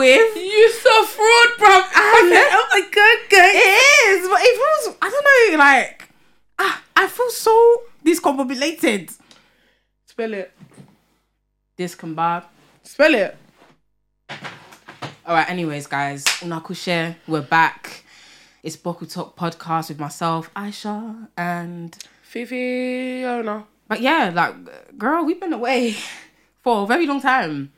with. You so fraud, bro. I know. Oh my god, guys. It is, but it feels. I don't know. Like, ah, I feel so discombobulated. Spell it. Discombab. Spell it. All right. Anyways, guys, unakushe, we're back. It's Boku Talk podcast with myself, Aisha, and Fifi, oh no. but yeah, like, girl, we've been away for a very long time.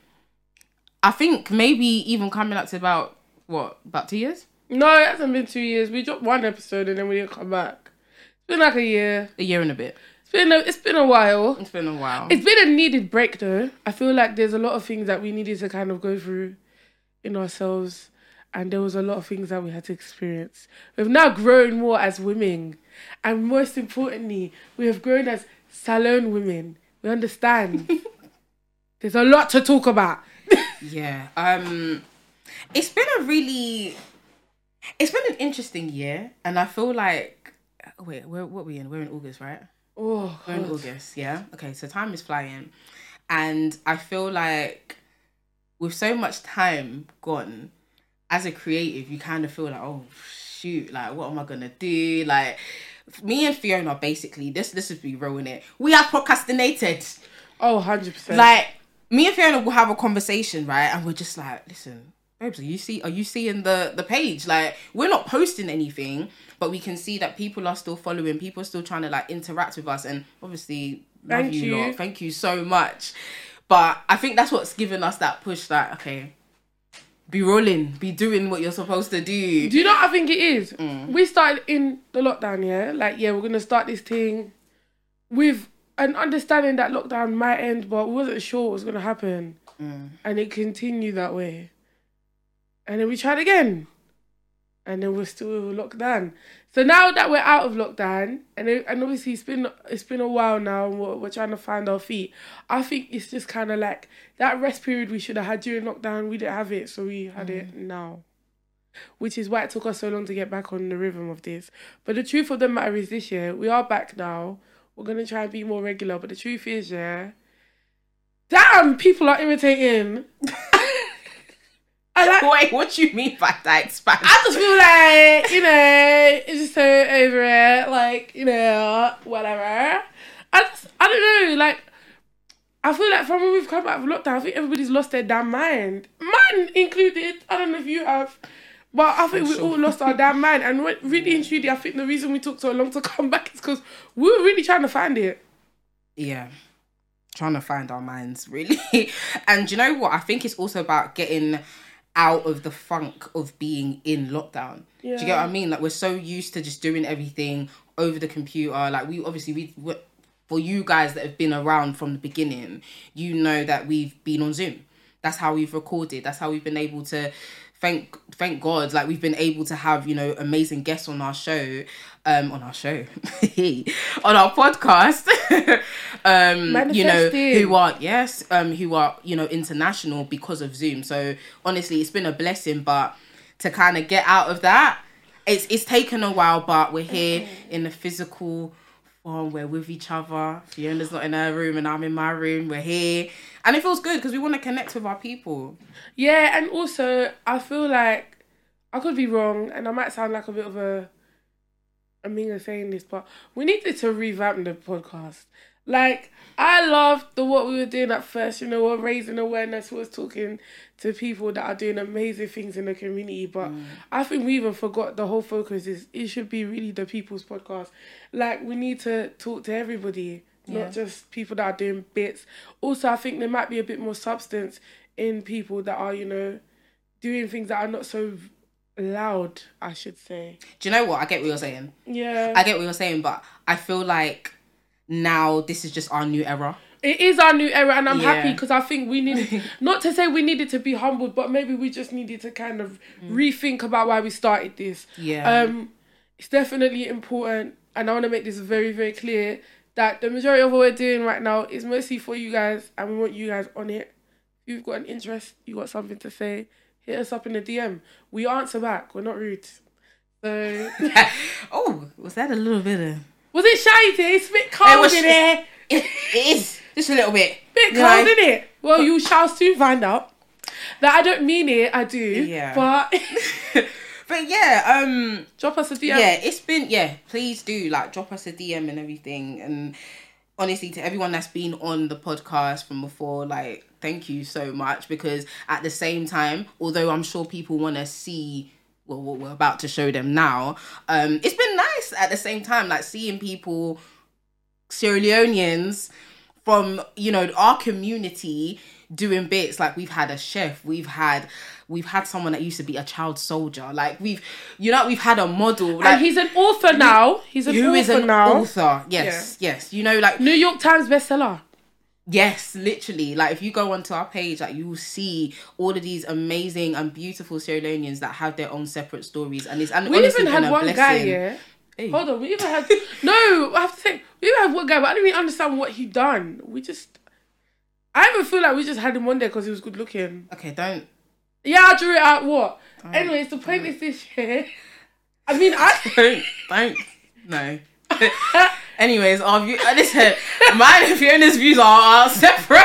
I think maybe even coming up to about what about two years, No, it hasn't been two years. We dropped one episode and then we didn't come back. It's been like a year. a year and a bit. It's been a, it's been a while. It's been a while. It's been a needed break though. I feel like there's a lot of things that we needed to kind of go through in ourselves and there was a lot of things that we had to experience. We've now grown more as women. And most importantly, we have grown as Salone women. We understand. there's a lot to talk about. Yeah. Um it's been a really it's been an interesting year and I feel like wait, where what are we in? We're in August, right? Oh, We're in August, yeah. Okay, so time is flying. And I feel like with so much time gone, as a creative, you kind of feel like, oh shoot, like what am I gonna do? Like me and Fiona basically, this this is be rolling it. We are procrastinated. Oh, 100%. Like me and Fiona will have a conversation, right? And we're just like, listen, babes, are you see are you seeing the the page? Like we're not posting anything, but we can see that people are still following, people are still trying to like interact with us and obviously Thank you, you. lot. Thank you so much. But I think that's what's given us that push that okay, be rolling, be doing what you're supposed to do. Do you know what I think it is? Mm. We started in the lockdown, yeah? Like, yeah, we're going to start this thing with an understanding that lockdown might end, but we wasn't sure what was going to happen. Mm. And it continued that way. And then we tried again. And then we're still locked down. So now that we're out of lockdown, and it, and obviously it's been it's been a while now, and we're, we're trying to find our feet. I think it's just kind of like that rest period we should have had during lockdown. We didn't have it, so we had it now which is why it took us so long to get back on the rhythm of this. But the truth of the matter is, this year we are back now. We're gonna try and be more regular. But the truth is, yeah, damn, people are irritating. I like. Wait, what do you mean by that? Expand. I just feel like you know, it's just so over it. Like you know, whatever. I just, I don't know. Like, I feel like from when we've come out of lockdown, I think everybody's lost their damn mind, mine included. I don't know if you have. But I think we all lost our damn mind, and re- really and truly, I think the reason we took so long to come back is because we were really trying to find it. yeah. Trying to find our minds really. And you know what? I think it's also about getting out of the funk of being in lockdown. Do you get what i mean? Like we're so used to just doing everything over the computer. Like we obviously we we- for you guys that have been around from the beginning you know that we've been on zoom. That's how we've recorded. That's how we've been able to thank thank god like we've been able to have you know amazing guests on our show um on our show on our podcast um you know who are yes um who are you know international because of zoom. So honestly it's been a blessing but to kind of get out of that it's it's taken a while but we're here in the physical form we're with each other. Fiona's not in her room and i'm in my room we're here. And it feels good because we want to connect with our people. Yeah, and also I feel like I could be wrong, and I might sound like a bit of a a meaner saying this, but we needed to revamp the podcast. Like I loved the what we were doing at first. You know, we're raising awareness. We was talking to people that are doing amazing things in the community. But mm. I think we even forgot the whole focus is it should be really the people's podcast. Like we need to talk to everybody, Yeah. not just people that are doing bits. Also, I think there might be a bit more substance in people that are you know doing things that are not so loud. I should say. do you know what i get what you're saying Yeah. i get what you're saying but i feel like now this is just our new era It is our new era, and I'm Yeah. happy because I think we needed not to say we needed to be humbled, but maybe we just needed to kind of rethink about why we started this. Yeah. Um, it's definitely important, and I want to make this very, very clear that the majority of what we're doing right now is mostly for you guys, and we want you guys on it. If you've got an interest, you got something to say, hit us up in the DM. We answer back. We're not rude. So oh was that a little bit of was it shady? It's a bit cold was- in here. it, it is just a little bit Bit cold, in it? Well, you shall soon find out. That I don't mean it. I do. Yeah. But but yeah, um, drop us a DM. yeah, it's been yeah. Please do like drop us a DM and everything. And honestly, to everyone that's been on the podcast from before, like thank you so much because at the same time, although I'm sure people want to see. Well, what we're about to show them now. Um, it's been at the same time, like seeing people, Sierra Leoneans from you know our community doing bits like we've had a chef we've had we've had someone that used to be a child soldier like we've you know we've had a model like and he's an author now. He's an who author is an now. author yes yes you know like New York Times bestseller. yes literally like if you go onto our page like you will see all of these amazing and beautiful Sierra Leoneans that have their own separate stories and it's and We honestly even had one guy, blessing. yeah. Hey. Hold on, we even had no. I have to say, we even had one guy, but I didn't even understand what he done. We just, I even feel like we just had him one day because he was good looking. okay don't Yeah, I drew it out. What? Anyways, the point is this year. I mean, I don't don't no anyways our view uh, listen mine and Fiona's views are, are separate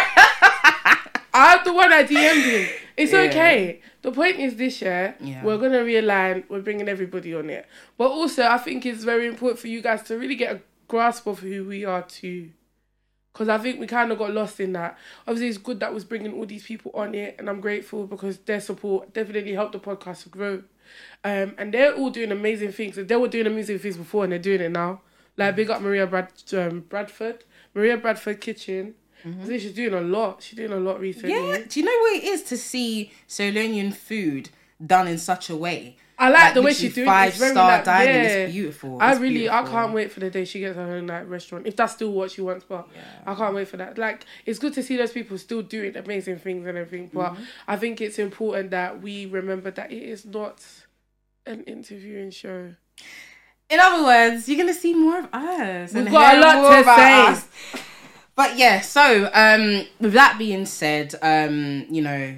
I'm the one that DM'd him. It's Yeah. okay. The point is this year, Yeah. we're gonna realign. We're bringing everybody on it, but also I think it's very important for you guys to really get a grasp of who we are too. Because I think we kind of got lost in that. Obviously, it's good that was bringing all these people on it, and I'm grateful because their support definitely helped the podcast to grow. Um, and they're all doing amazing things. They were doing amazing things before, and they're doing it now. Like big up Maria Brad um, Bradford, Maria Bradford Kitchen. I think she's doing a lot. She's doing a lot recently. Yeah, do you know what it is to see Salonean food done in such a way? I like, Like, the way she's doing it. five star like, dining. yeah. It's beautiful. I It's really, I can't wait for the day she gets her own like restaurant. If that's still what she wants, but I can't wait for that. Like, it's good to see those people still doing amazing things and everything. But Mm-hmm. I think it's important that we remember that it is not an interviewing show. In other words, you're gonna see more of us. We've got a lot to say. But yeah, so um, with that being said, um, you know,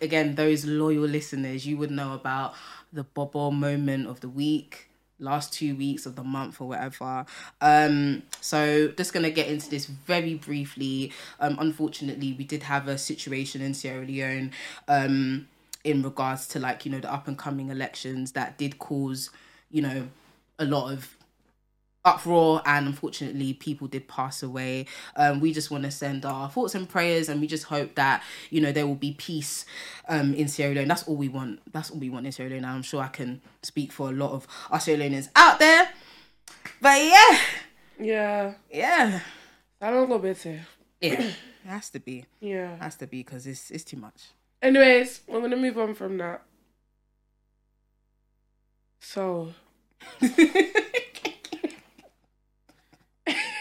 again, those loyal listeners, you would know about the Bobo moment of the week, last two weeks of the month or whatever. Um, so just gonna get into this very briefly. Um, unfortunately, we did have a situation in Sierra Leone. Um, in regards to like you know the up and coming elections that did cause you know a lot of uproar and unfortunately people did pass away. Um we just want to send our thoughts and prayers and we just hope that you know there will be peace um in Sierra Leone. That's all we want that's all we want in Sierra Leone. And I'm sure I can speak for a lot of our Sierra Leoneans out there. But yeah. Yeah, yeah. I don't go better. yeah. It has to be. Yeah. has to be because it's it's too much. Anyways, we're gonna move on from that. So,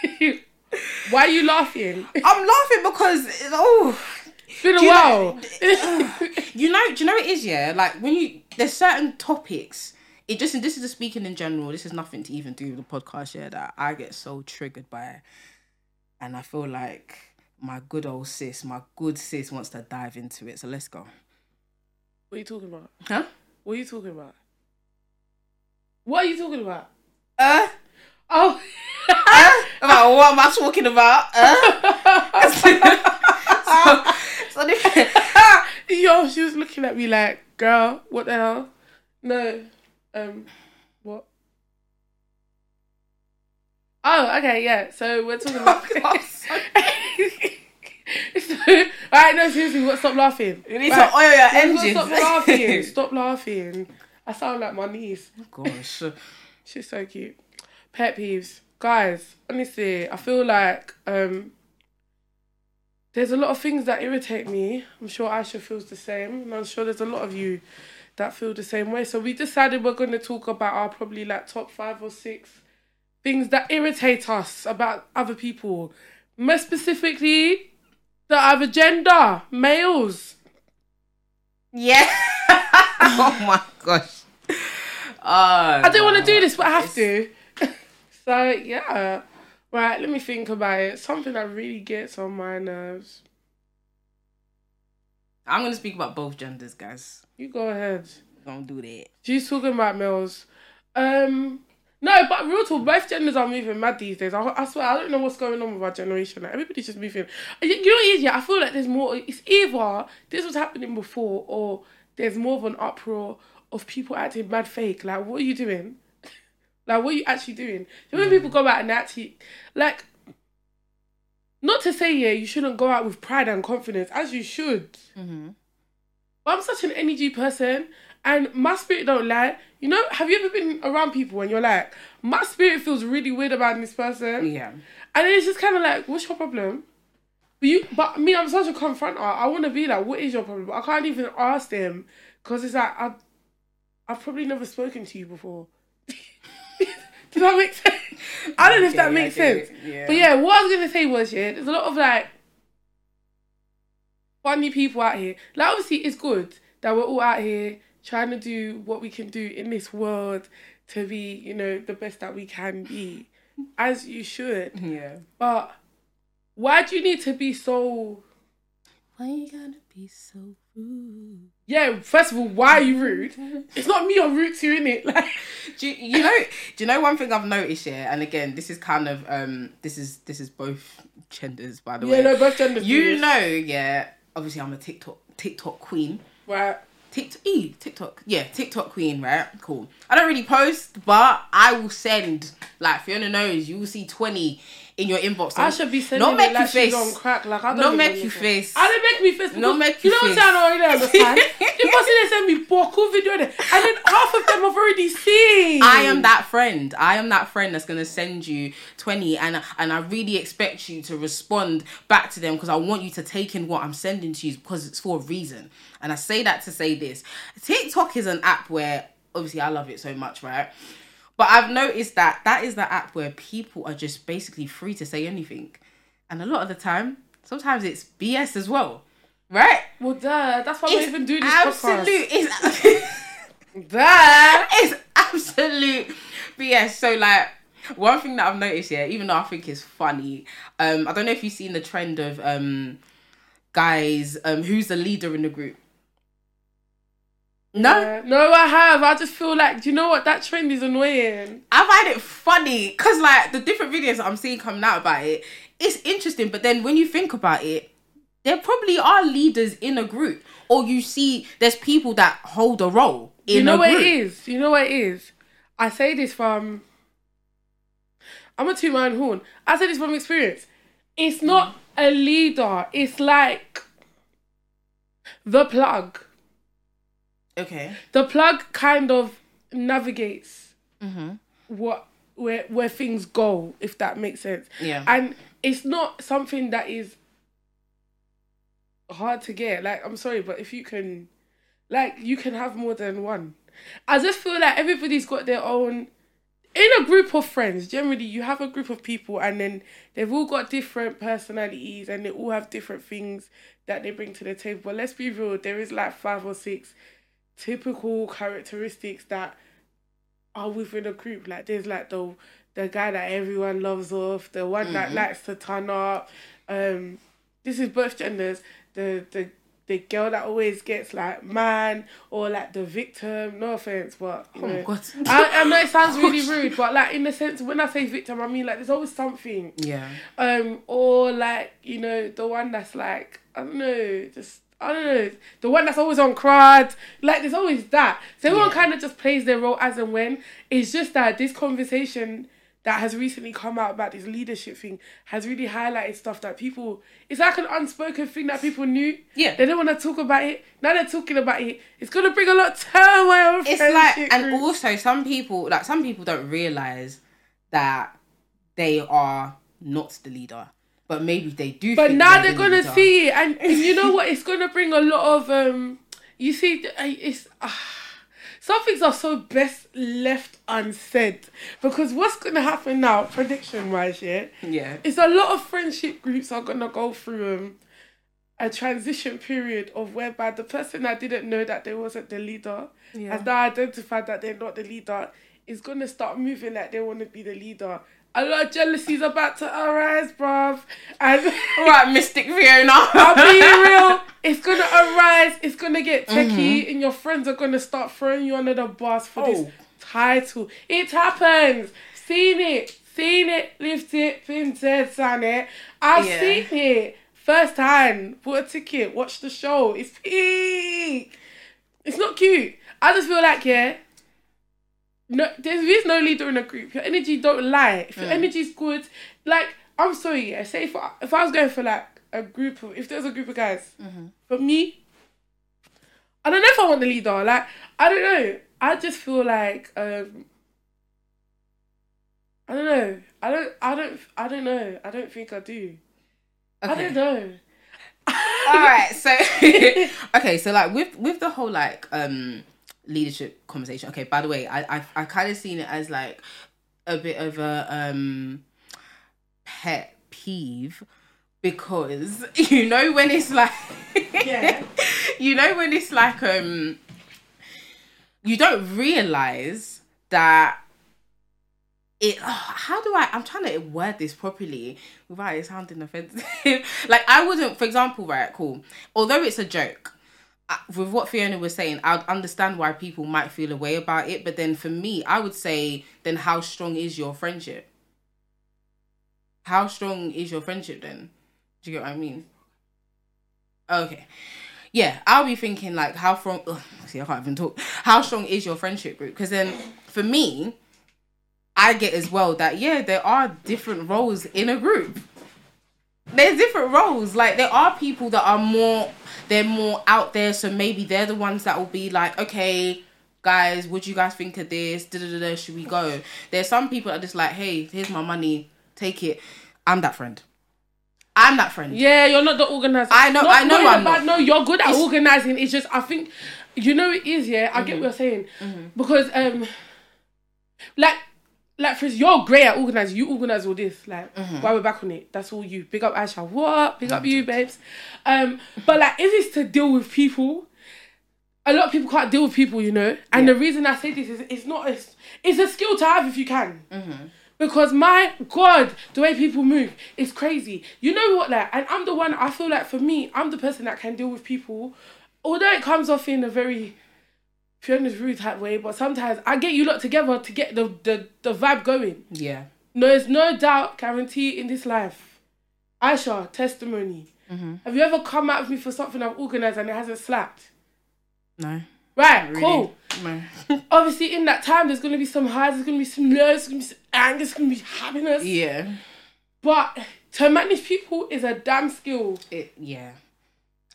why are you laughing? I'm laughing because oh It's been a you while. know- you know, do you know what it is? Yeah, like when you there's certain topics. It just this is just speaking in general. This is nothing to even do with the podcast. Yeah, that I get so triggered by, and I feel like my good old sis, my good sis, wants to dive into it. So let's go. what are you talking about? Huh? What are you talking about? What are you talking about? Uh, Oh, about what am I talking about? Uh. so, so yo, she was looking at me like, girl, what the hell? No, um, what? Oh, okay, yeah. So we're talking about. so, all right, no, seriously, what? Stop laughing. you need Right. to oil your Let's. Stop laughing. Stop laughing. I sound like my niece. Gosh. She's so cute. Pet peeves. Guys, honestly, I feel like um there's a lot of things that irritate me. I'm sure Aisha feels the same. And I'm sure there's a lot of you that feel the same way. So we decided we're gonna talk about our probably like top five or six things that irritate us about other people. More specifically, the other gender, males. Yeah. oh my gosh. Oh, I don't want to do this, but I have to. So yeah, right. Let me think about it. Something that really gets on my nerves. I'm gonna speak about both genders, guys. You go ahead. Don't do that. She's talking about males. Um, No, but real talk, both genders are moving mad these days. I, I swear, I don't know what's going on with our generation. Like, everybody's just moving. You you know what it is? Yeah, I feel like there's more. It's either this was happening before, or there's more of an uproar of people acting mad fake. Like, what are you doing? Like, what are you actually doing? Do So when mm. people go out and actually, like, not to say yeah, you shouldn't go out with pride and confidence as you should. Mm-hmm. But I'm such an energy person, and my spirit don't lie. You know, have you ever been around people and you're like, my spirit feels really weird about this person, Yeah. and then it's just kind of like, what's your problem? But you, but me, I'm such a confronter. I want to be like, what is your problem? But I can't even ask them because it's like I, I've probably never spoken to you before. Does that make sense? I don't know if Yeah, that makes sense. Yeah. But yeah, what I was gonna say was yeah, there's a lot of like funny people out here. Like obviously it's good that we're all out here trying to do what we can do in this world to be, you know, the best that we can be. As you should. Yeah. But why do you need to be so Why you gotta be so rude? yeah, first of all, why are you rude? It's not me I'm rude to, innit? Like Do you, you know? Do you know one thing I've noticed here? And again, this is kind of um, this is this is both genders, by the Yeah, way. Yeah, no, both genders You this. know, yeah. Obviously, I'm a TikTok TikTok queen. Right. TikTok, e, TikTok, yeah, TikTok queen, right? Cool. I don't really post, but I will send like Fiona knows. You will see twenty in your inbox. I should be sending Not make like face. on crack. Like I don't No make you face. I didn't make me face. No because- make you you know what face. I'm saying? I don't really understand. the person they send me boku video and then half of them I've already seen. I am that friend. I am that friend that's gonna send you twenty, and and I really expect you to respond back to them because I want you to take in what I'm sending to you because it's for a reason. And I say that to say this: TikTok is an app where obviously I love it so much, right? But I've noticed that that is the app where people are just basically free to say anything, and a lot of the time, sometimes it's BS as well, right? Well, duh. That's why we're It's even doing this absolute. podcast. It's Duh. it's absolute BS. So like one thing that I've noticed here, even though I think it's funny, um, I don't know if you've seen the trend of um guys, um, who's the leader in the group. No, No, I have. I just feel like, do you know what? That trend is annoying. I find it funny because like the different videos I'm seeing coming out about it, it's interesting. But then when you think about it, there probably are leaders in a group, or you see there's people that hold a role in you know what it is? You know what it is? I say this from. I'm a two man horn. I say this from experience. It's not a leader. It's like the plug. Okay. The plug kind of navigates Mm-hmm. what where where things go, if that makes sense. Yeah. And it's not something that is hard to get. Like, I'm sorry, but if you can, like, you can have more than one. I just feel like everybody's got their own. In a group of friends, generally, you have a group of people, and then they've all got different personalities, and they all have different things that they bring to the table. But let's be real, there is like five or six typical characteristics that are within a group. Like there's like the the guy that everyone loves off, the one that likes to turn up. Um, this is both genders. The the the girl that always gets like man or like the victim. No offense, but you Oh know, god. I, I know it sounds really rude, but like in the sense when I say victim, I mean like there's always something. Yeah. Um, or like you know the one that's like I don't know, just I don't know, the one that's always on crowd. Like there's always that. So everyone Yeah. kind of just plays their role as and when. It's just that this conversation that has recently come out about this leadership thing has really highlighted stuff that people. It's like an unspoken thing that people knew. Yeah. They don't want to talk about it. Now they're talking about it. It's gonna bring a lot of turmoil. It's like, and also some people, like some people don't realize that they are not the leader, but maybe they do. But now they're they're gonna see it, and you know what? It's gonna bring a lot of um. You see, it's uh, some things are so best left unsaid because what's gonna happen now, prediction wise, yeah, Yeah. is a lot of friendship groups are gonna go through um a transition period of whereby the person that didn't know that they wasn't the leader Yeah. has now identified that they're not the leader is gonna start moving like they want to be the leader. A lot of jealousy is about to arise, bruv. And Right, Mystic Fiona. I'll be real. It's gonna arise. It's gonna get techie, mm-hmm. and your friends are gonna start throwing you under the bus for Oh. this title. It happens. Seen it. Seen it. Lived it. Been dead, son it. I've Yeah. seen it. First hand. Bought a ticket. Watched the show. It's peak. It's not cute. I just feel like, yeah, no, there is no leader in a group. Your energy don't lie. If your Mm. energy's good, like I'm sorry, yeah. Say if I, if I was going for like a group of, if there's a group of guys, Mm-hmm. for me, I don't know if I want the leader. Like I don't know. I just feel like um, I don't know. I don't. I don't. I don't know. I don't think I do. I don't know. All right, so okay, so like with with the whole like um leadership conversation. Okay, by the way, I I I kind of seen it as like a bit of a um pet peeve because you know when it's like Yeah. you know when it's like um you don't realize that it oh, how do I I'm trying to word this properly without it sounding offensive. like I wouldn't for example, right, cool. Although it's a joke, with what Fiona was saying, I'd understand why people might feel a way about it, but then for me, I would say then how strong is your friendship? How strong is your friendship then? Do you get what I mean? Okay. Yeah, I'll be thinking like how strong ugh, see I can't even talk. How strong is your friendship group? Because then for me, I get as well that yeah, there are different roles in a group. There's different roles. Like there are people that are more they're more out there, so maybe they're the ones that will be like, okay, guys, what do you guys think of this? Da, da, da, da, should we go? There's some people that are just like, hey, here's my money, take it. I'm that friend. I'm that friend. Yeah, you're not the organizer. I know- Not- I know not in a I'm bad- not. No, you're good at It's- organizing. It's just I think you know it is. Yeah, I get Mm-hmm. what you're saying because um, like like for instance, you're great at organizing. You organize all this. Like Mm-hmm. while we're back on it, that's all you. Big up Aisha. What? Big up you, babes. Um, but like if it's to deal with people. A lot of people can't deal with people, you know, and Yeah. the reason I say this is it's not a, it's a skill to have if you can. Mm-hmm. Because my God, the way people move is crazy. You know what, like, and I'm the one. I feel like for me, I'm the person that can deal with people, although it comes off in a very Fiona's rude type way. But sometimes I get you lot together to get the the, the vibe going. Yeah. No, there's no doubt, guarantee in this life. Aisha, testimony. Mm-hmm. Have you ever come out with me for something I've organized and it hasn't slapped? No. Right, Really? cool. No. Obviously, in that time, there's gonna be some highs, there's gonna be some lows, there's gonna be some anger, there's gonna be happiness. yeah. But to manage people is a damn skill. It, yeah.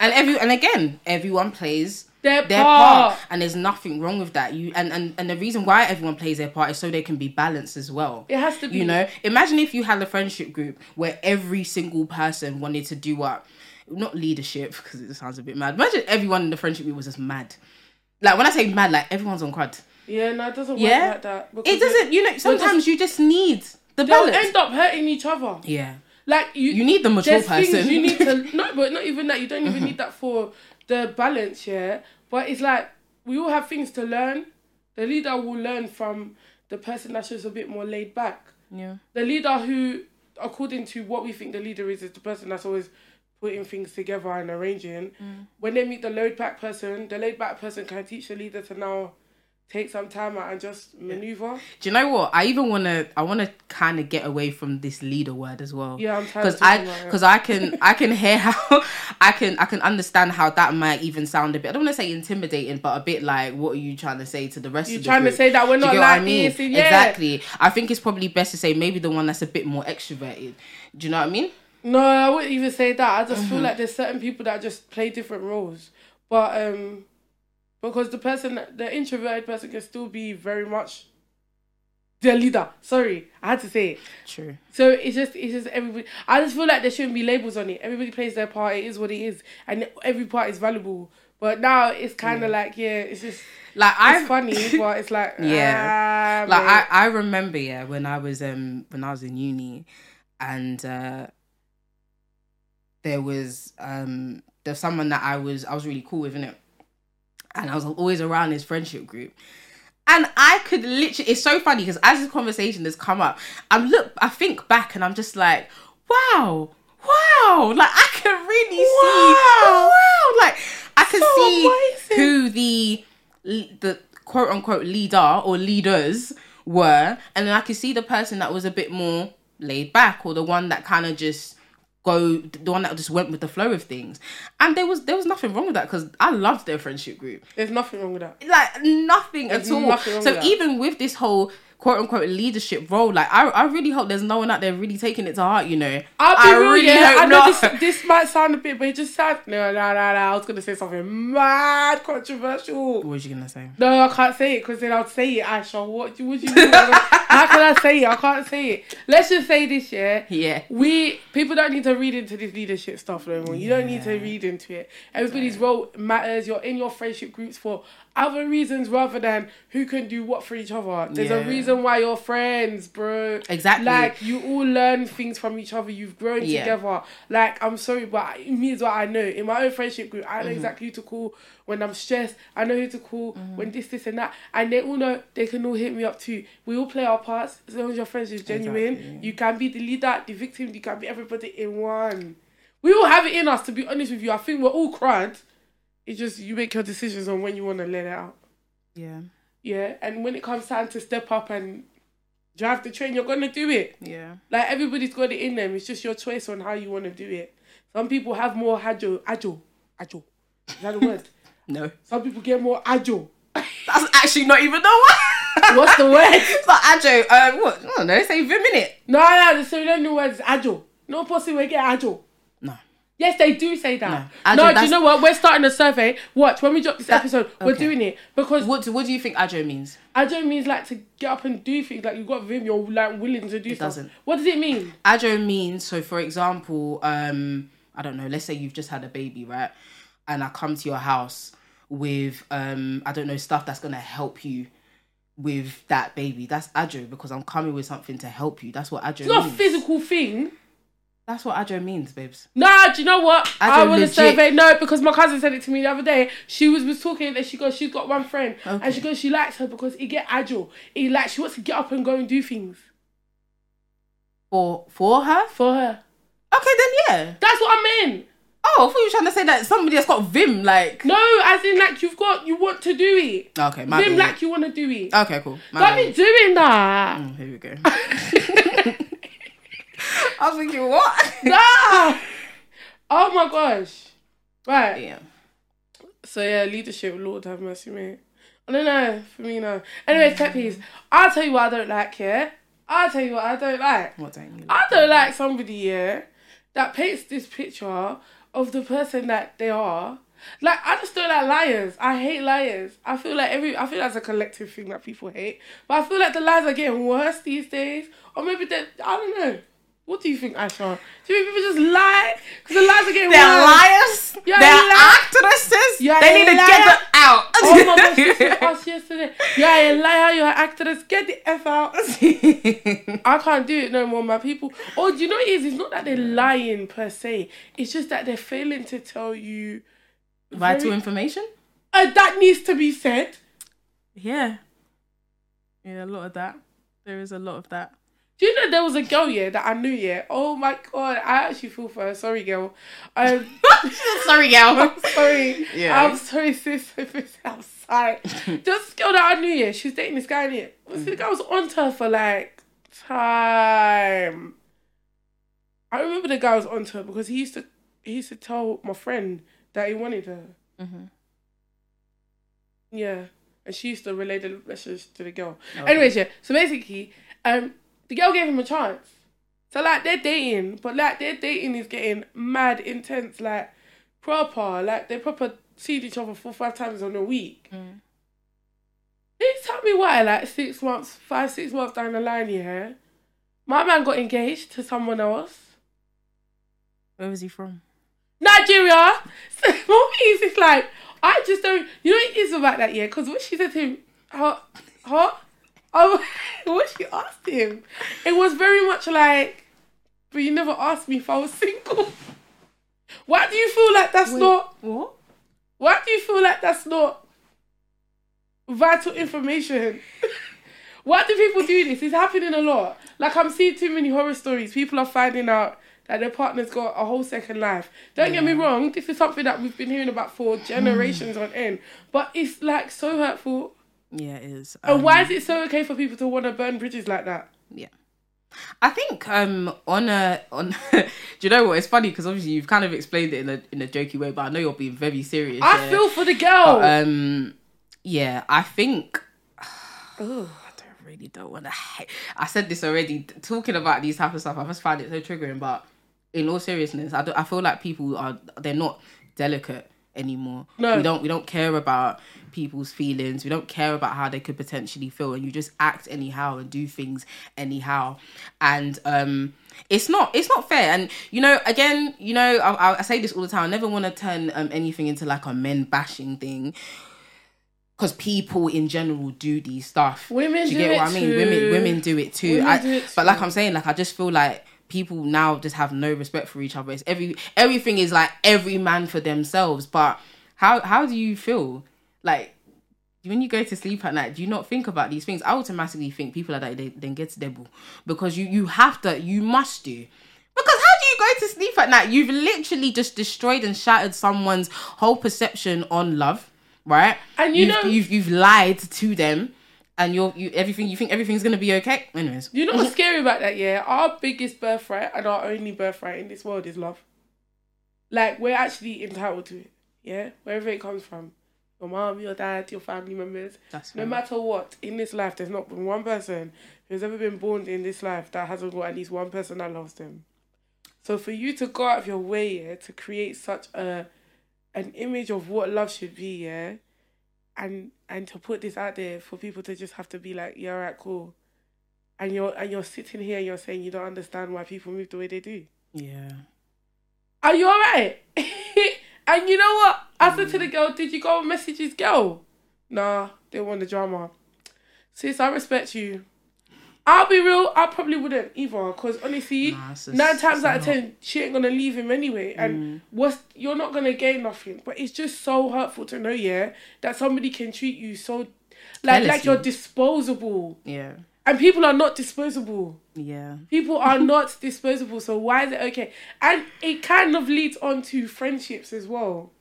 And every and again, everyone plays Their, their part. part, and there's nothing wrong with that. You and, and and the reason why everyone plays their part is so they can be balanced as well. It has to be. You know, imagine if you had a friendship group where every single person wanted to do what, not leadership because it sounds a bit mad. Imagine everyone in the friendship group was just mad. Like when I say mad, like everyone's on crud. Yeah, no, it doesn't work Yeah? like that. It doesn't. You know, sometimes you just need the They'll balance. end up hurting each other. yeah, Like you, you need the mature person. you need to. No, but not even that. You don't even need that for the balance. Yeah, but it's like we all have things to learn. The leader will learn from the person that's just a bit more laid back. yeah. The leader who, according to what we think the leader is, is the person that's always putting things together and arranging. Mm. When they meet the laid back person, the laid back person can teach the leader to now take some time out and just maneuver. Do you know what? I even wanna. I wanna kind of get away from this leader word as well. Yeah, I'm tired Because I, talking about it. because I can, I can hear how, I can, I can understand how that might even sound a bit. I don't want to say intimidating, but a bit like, what are you trying to say to the rest You're of the trying to say that we're not like I mean? this, yeah. Exactly. I think it's probably best to say maybe the one that's a bit more extroverted. Do you know what I mean? No, I wouldn't even say that. I just Mm-hmm. feel like there's certain people that just play different roles. But um because the person the introverted person can still be very much the leader. Sorry, I had to say it. True. So it's just it's just everybody I just feel like there shouldn't be labels on it. Everybody plays their part, it is what it is. And every part is valuable. But now it's kinda like, yeah, it's just Like I, funny, but it's like Yeah. ah, like mate. I, I remember yeah when I was um when I was in uni and uh there was um there's someone that I was I was really cool with in it and I was always around his friendship group and I could literally it's so funny because as this conversation has come up I'm look I think back and I'm just like wow wow like I can really see Wow. wow like I can So see amazing. who the the quote unquote leader or leaders were, and then I could see the person that was a bit more laid back or the one that kind of just go the one that just went with the flow of things and there was there was nothing wrong with that because i loved their friendship group There's nothing wrong with that. like nothing There's at all. nothing wrong So with that. even with this whole quote unquote leadership role, like I, I really hope there's no one out there really taking it to heart. You know, I'll be I real, really yeah. hope I know not. this, this might sound a bit, but it just sounds. No, no, no, no. I was gonna say something mad controversial. what was you gonna say? No, I can't say it because then I'll say it, Aisha. What do what do you mean? How can I say it? I can't say it. Let's just say this, yeah. Yeah, We people don't need to read into this leadership stuff no more. You don't need to read into it. Everybody's role matters. You're in your friendship groups for other reasons rather than who can do what for each other. There's a reason why you're friends, bro. Exactly. Like you all learn things from each other. You've grown Yeah. together. Like I'm sorry, but me is what I know. In my own friendship group, I know Mm-hmm. exactly who to call when I'm stressed. I know who to call when this, this, and that. And they all know they can all hit me up too. We all play our parts. As long as your friends is genuine, Exactly. you can be the leader, the victim. You can be everybody in one. We all have it in us. To be honest with you, I think we're all crud. It's just you make your decisions on when you want to let it out. yeah, Yeah, and when it comes time to step up and drive the train, you're gonna do it. yeah. Like everybody's got it in them. It's just your choice on how you want to do it. Some people have more agile, agile, agile. Is that the word? No, Some people get more agile. that's actually not even the word. What's the word? it's not agile. Um, what? I don't know. Say vim in it. No, no, so we don't know what is agile. No will get agile. Yes, they do say that. No. No, do you that's- know what? We're starting a survey. Watch when we drop this That- episode. We're okay. doing it because What What do you think agile means? agile means like to get up and do things. Like you've got vim, you're like willing to do It stuff. doesn't. What does it mean? Agile means so. For example, um, I don't know. Let's say you've just had a baby, right? And I come to your house with um, I don't know stuff that's gonna help you with that baby. That's agile because I'm coming with something to help you. That's what agile It's not a means. physical thing. That's what agile means, babes. Nah, do you know what? I want a legit. survey. No, because my cousin said it to me the other day. She was, was talking that she goes, she's got one friend, Okay. and she goes, she likes her because he get agile. He like she wants to get up and go and do things For for her. for her. Okay, then yeah. That's what I meant. Oh, I thought you were trying to say that somebody that's got vim, like. No, as in like you've got you want to do it. Okay, my Vim bad. like you want to do it. Okay, cool. My Don't bad. be doing that. Mm, here we go. I was thinking, what? Nah. Oh my gosh. Right. Yeah. So yeah, leadership, Lord have mercy, mate. I don't know, for me no. Anyways, pet mm. peeves. I'll tell you what I don't like, yeah? I'll tell you what I don't like. What don't you I don't like somebody, yeah, that paints this picture of the person that they are. Like I just don't like liars. I hate liars. I feel like every I feel that's a collective thing that people hate. But I feel like the lies are getting worse these days. Or maybe they I don't know. What do you think, Asha? Do you think people just lie? Because the lies are getting They're worse. liars. You're They're liar. actresses. You're they need to get them out. Oh my gosh, this was us yesterday. You're a liar, you're an actress. Get the F out. I can't do it no more, my people. Or do you know what it is? It's not that they're lying per se. It's just that they're failing to tell you Vital very- information. uh, that needs to be said. Yeah. Yeah, a lot of that. There is a lot of that. Do you know there was a girl yeah that I knew yeah? Oh my god, I actually feel for her. Sorry, girl. Um, Sorry, girl. I'm sorry. Yeah. I'm sorry, sis. If it's outside, this girl that I knew yeah, she was dating this guy yeah. The guy was on to her for like time. I remember the guy was on to her because he used to he used to tell my friend that he wanted her. Mhm. Yeah. And she used to relay the message to the girl. Okay. Anyways, yeah. So basically, um, the girl gave him a chance. So like they're dating, but like their dating is getting mad intense, like proper. Like they proper see each other four five times on a week. Mm. Please tell me why, like six months, five, six months down the line, yeah. My man got engaged to someone else. Where was he from? Nigeria. So what is it's like I just don't. You know it is about that, yeah? Because what she said to him, huh, huh? Oh, what she asked him, it was very much like, but you never asked me if I was single. Why do you feel like that's not? What? Why do you feel like that's not vital information? Why do people do this? It's happening a lot. Like I'm seeing too many horror stories. People are finding out that their partner's got a whole second life. Don't get me wrong, this is something that we've been hearing about for generations mm. on end. But it's like so hurtful. Yeah, it is. And Um, why is it so okay for people to want to burn bridges like that? Yeah. I think um on a on do you know what it's funny because obviously you've kind of explained it in a in a jokey way but I know you're being very serious. I feel for the girl. But, um yeah I think Ugh. I don't really don't want to. I said this already. Talking about these type of stuff, I just find it so triggering. But in all seriousness, I, do, I feel like people are they're not delicate anymore. No. we don't we don't care about people's feelings. We don't care about how they could potentially feel, and you just act anyhow and do things anyhow. And um, it's not it's not fair. And you know, again, you know, I, I- say this all the time. I never want to turn um, anything into like a men bashing thing because people in general do these stuff. Women do you do get it what I mean? too. Women women do it too. I, do it But like. I'm saying, like I just feel like people now just have no respect for each other. It's every everything is like every man for themselves. But how how do you feel like? When you go to sleep at night, do you not think about these things? I automatically think people are like they then get to devil because you you have to you must do because how do you go to sleep at night? You've literally just destroyed and shattered someone's whole perception on love, right? And you you've, know- you've you've lied to them, and you're you everything you think everything's gonna be okay. Anyways, You know what's scary about that? Yeah, our biggest birthright and our only birthright in this world is love. Like we're actually entitled to it. Yeah, wherever it comes from, your mom, your dad, your family members. That's no matter what in this life, there's not been one person who's ever been born in this life that hasn't got at least one person that loves them. So for you to go out of your way, yeah, to create such a an image of what love should be, yeah, and and to put this out there for people to just have to be like, yeah, alright, cool. And you're and you're sitting here and you're saying you don't understand why people move the way they do. yeah, Are you alright? and you know what? I said to the girl, Did you go and message his girl? Nah, didn't want the drama. Sis, I respect you. I'll be real, I probably wouldn't either, because honestly, Nah, just- nine times out of ten, she ain't gonna leave him anyway. And what's you're not gonna gain nothing. But it's just so hurtful to know, yeah, that somebody can treat you so like like you're disposable. yeah, And people are not disposable. yeah, People are not disposable, so why is it okay? And it kind of leads on to friendships as well.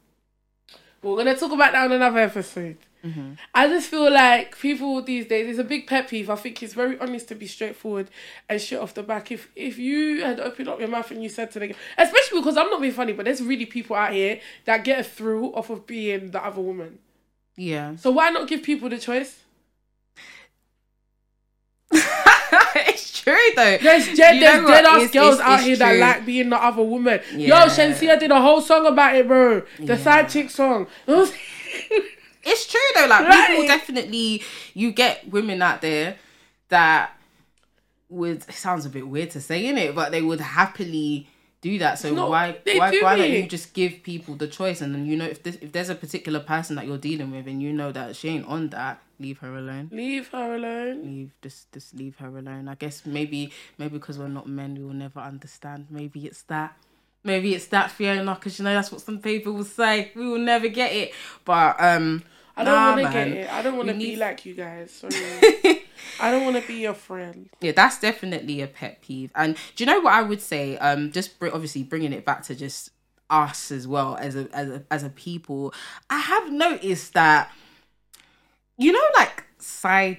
We're gonna talk about that on another episode. Mm-hmm. I just feel like people these days it's a big pet peeve. I think it's very honest to be straightforward and shit off the back. If if you had opened up your mouth and you said to them, especially because I'm not being funny, but there's really people out here that get a thrill off of being the other woman. yeah. So why not give people the choice? it's true though. There's dead, You there's dead ass girls it's- out it's here that like being the other woman. Yeah. Yo, Shenseea did a whole song about it, bro. The Yeah. side chick song. It's true though. Like Right. people definitely, you get women out there that would. It sounds a bit weird to say in it, but they would happily do that. So No, why why do why don't you just give people the choice and then you know if this, if there's a particular person that you're dealing with and you know that she ain't on that, leave her alone. Leave her alone. Leave just just leave her alone. I guess maybe maybe because we're not men, we will never understand. Maybe it's that. Maybe it's that Fiona, because you know that's what some people will say. We will never get it, but um. I don't nah, want to get it. I don't want to be need- like you guys. Sorry. I don't want to be your friend. yeah that's definitely a pet peeve and do you know what i would say um just br- obviously bringing it back to just us as well as a as a, as a people i have noticed that you know like side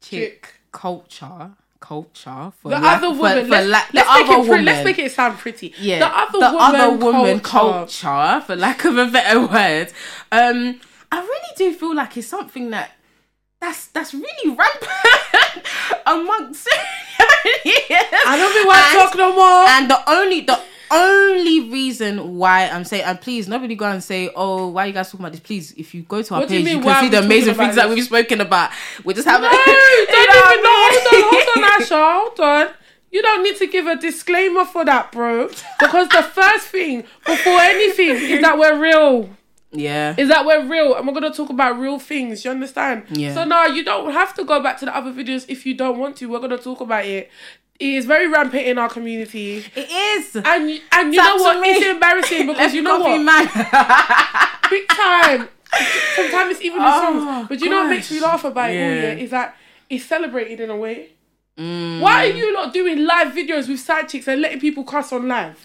chick, Chick. culture culture for The lack- other for- woman. for let's, la- let's make other woman let's make it sound pretty. yeah, The other woman, woman culture. culture, for lack of a better word. Um, I really do feel like it's something that that's that's really rampant amongst. I don't be want to And- talk no more. And the only the only reason why I'm saying, and please nobody go and say, oh, why are you guys talking about this? Please, if you go to our What you page, you, mean, can see the amazing things that we've spoken about. We just haven't. No, don't even know. Hold on, hold on. Asha. Hold on. You don't need to give a disclaimer for that, bro. Because the first thing before anything is that we're real. Yeah. Is that we're real and we're gonna talk about real things. You understand? Yeah. So now you don't have to go back to the other videos if you don't want to. We're gonna talk about it. It is very rampant in our community. It is. And you- and you Talk know what? me. It's embarrassing because you know what? Big time. Sometimes it's even the Oh, songs. But you know what makes me laugh about it all, Yeah. yeah? Is that it's celebrated in a way. Mm. Why are you not doing live videos with side chicks and letting people cuss on live?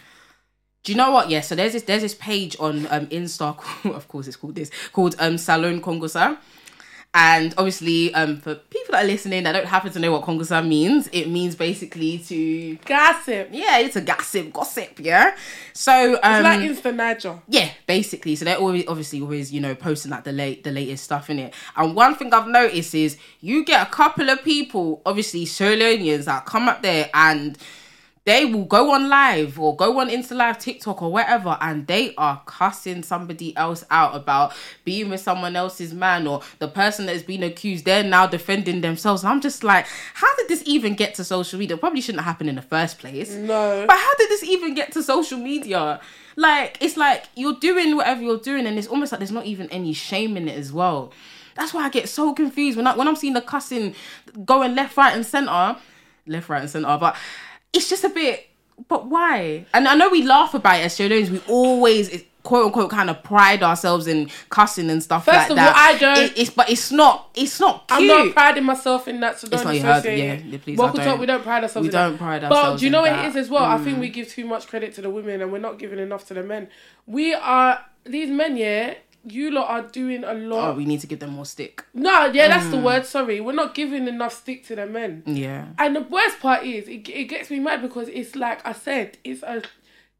Do you know what? Yeah, so there's this there's this page on um Insta, of course it's called this, called um Salone Kongosa. And obviously, um, for people that are listening that don't happen to know what Kongosa means, it means basically to Gossip. yeah, it's a gossip, gossip, yeah. So um, It's like instant Niger. yeah, basically. So they're always obviously always, you know, posting like the late the latest stuff in it. And one thing I've noticed is you get a couple of people, obviously Sierra that come up there and they will go on live or go on Insta Live, TikTok or whatever, and they are cussing somebody else out about being with someone else's man or the person that's been accused. They're now defending themselves. I'm just like, how did this even get to social media? It probably shouldn't happen in the first place. No. But how did this even get to social media? Like, it's like you're doing whatever you're doing, and it's almost like there's not even any shame in it as well. That's why I get so confused when I when I'm seeing the cussing going left, right, and center, left, right, and center. But it's just a bit. But why? And I know we laugh about it as Sierra We always quote unquote kind of pride ourselves in cussing and stuff First like of that. all, I don't- It- it's but it's not. It's not I'm not priding myself in that, so don't not you heard- associate yeah, please, Vocal talk, we don't pride ourselves We in don't that. pride But do you know what it is as well? I think mm. we give too much credit to the women and we're not giving enough to the men. We are, these men, yeah, you lot are doing a lot. Oh, we need to give them more stick. no, yeah, that's Mm. the word, sorry. We're not giving enough stick to the men. Yeah. And the worst part is, it, it gets me mad because it's like I said, it's a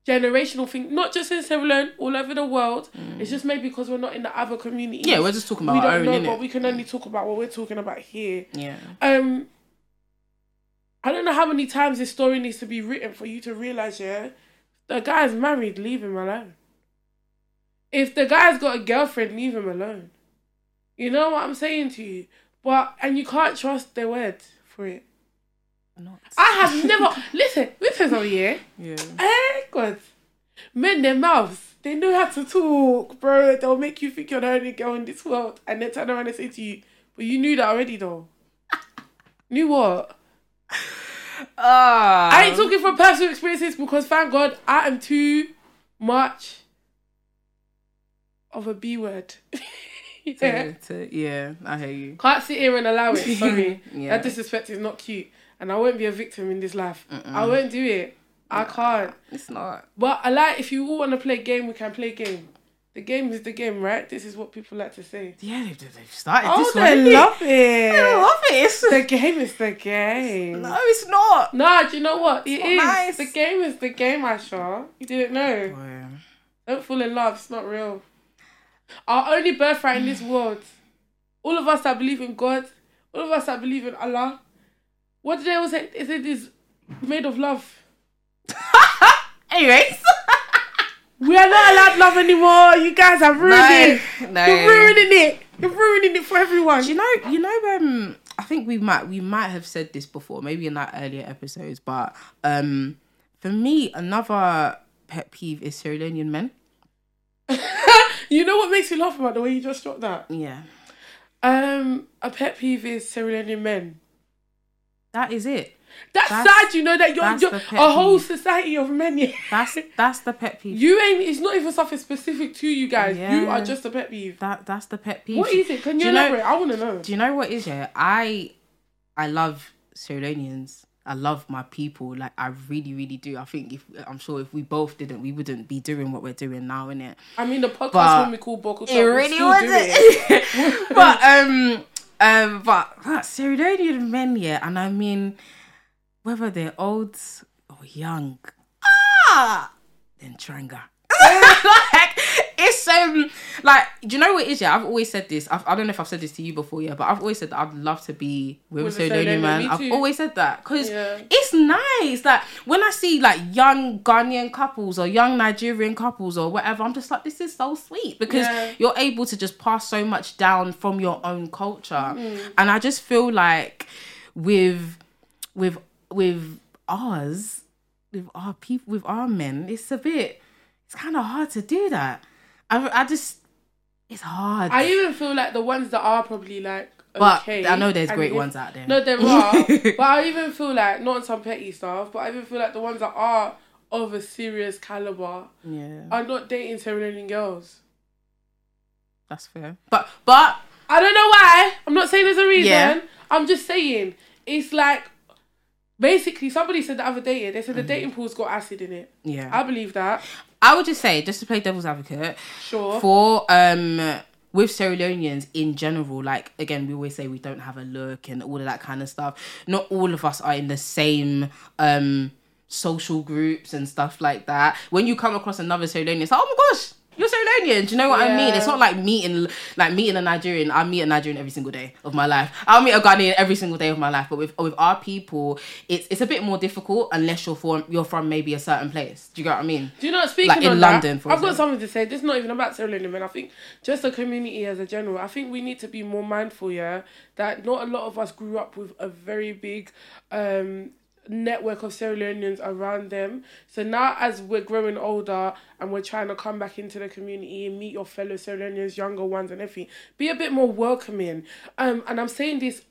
generational thing, not just in Sierra Leone, all over the world. It's just maybe because we're not in the other communities. Mm. Yeah, we're just talking about we don't own, know, but we can only talk about what we're talking about here. Yeah. Um, I don't know how many times this story needs to be written for you to realize, yeah, the guy's married, leave him alone. If the guy's got a girlfriend, leave him alone. You know what I'm saying to you? But and you can't trust their word for it. Not. I have never listen. Listen, over here. Yeah. Hey, God, men their mouths. They know how to talk, bro. They'll make you think you're the only girl in this world, and then turn around and say to you, "But you knew that already, though." knew what? Ah. I ain't talking from personal experiences because thank God I am too much of a B word. yeah. to, to, yeah, I hear you. Can't sit here and allow it. Sorry. Yeah. That disrespect is not cute. And I won't be a victim in this life. I won't do it. I can't. It's not. But I like if you all want to play game, we can play game. The game is the game, right? This is what people like to say. Yeah, they've, they've started Oh, this they one. love They it. love it. It's- The game is the game. no, it's not. Nah, do you know what? It not is. nice. The game is the game, Asha. You didn't know. Yeah. Don't fall in love. It's not real. Our only birthright in this world. All of us that believe in God, all of us that believe in Allah. What did they all say? They said it's made of love. Anyways. We are not allowed love anymore. You guys have ruined No, it. no. You're ruining it. You're ruining it for everyone. Do you know? You know. Um, I think we might we might have said this before, maybe in like earlier episodes, but um, for me, another pet peeve is Sierra Leonean men. You know what makes me laugh about the way you just dropped that? Yeah, Um, a pet peeve is Sierra Leonean men. that is it. That's, That's- sad, you know that you're, you're a whole peeve. society of men. Yeah. That's it. that's the pet peeve. You ain't. It's not even something specific to you guys. You are just a pet peeve. that that's the pet peeve. What is it? Can you you know- I want to know. Do you know what is it? I I love Sierra Leoneans. I love my people. Like I really, really do. I think if I'm sure if we both didn't, we wouldn't be doing what we're doing now, innit? I mean, the podcast But when we call Boko It really wasn't. but um um but but Sierra men, yeah, and I mean whether they're old or young, ah, then tranga. like it's um like do you know what it is yeah I've always said this I've, I don't know if I've said this to you before yeah but I've always said that I'd love to be with, With a a Sierra Leonean Sierra Leonean, man I've always said that because Yeah. it's nice like when I see like young Ghanaian couples or young Nigerian couples or whatever I'm just like this is so sweet because Yeah. you're able to just pass so much down from your own culture Mm-hmm. and I just feel like with with with ours with our people with our men it's a bit it's kind of hard to do that I, I just it's hard I even feel like the ones that are probably like but okay. I know there's great if- ones out there No, there are. but I even feel like not on some petty stuff, but I even feel like the ones that are of a serious caliber yeah are not dating Leonean girls. that's fair but but I don't know why. I'm not saying there's a reason. Yeah. I'm just saying it's like basically somebody said the other day. They Mm-hmm. said the dating pool's got acid in it. yeah I believe that. I would just say just to play devil's advocate Sure. for um with Sierra Leoneans in general, like again, we always say we don't have a look and all of that kind of stuff. Not all of us are in the same um social groups and stuff like that. When you come across another Sierra Leonean, it's like, oh my gosh, Leonean. Do you know what I mean? It's not like meeting like meeting a Nigerian. I meet a Nigerian every single day of my life. I'll meet a Ghanaian every single day of my life. But with with our people, it's it's a bit more difficult unless you're from you're from maybe a certain place. Do you get what I mean? Do you know, speaking Like in London, that, for I've got something to say. This is not even about Sierra Leone, man. I think just the community as a general, I think we need to be more mindful, yeah, that not a lot of us grew up with a very big um, network of Sierra Leoneans around them. So now as we're growing older and we're trying to come back into the community and meet your fellow Sierra Leoneans, younger ones and everything, be a bit more welcoming. Um, and I'm saying this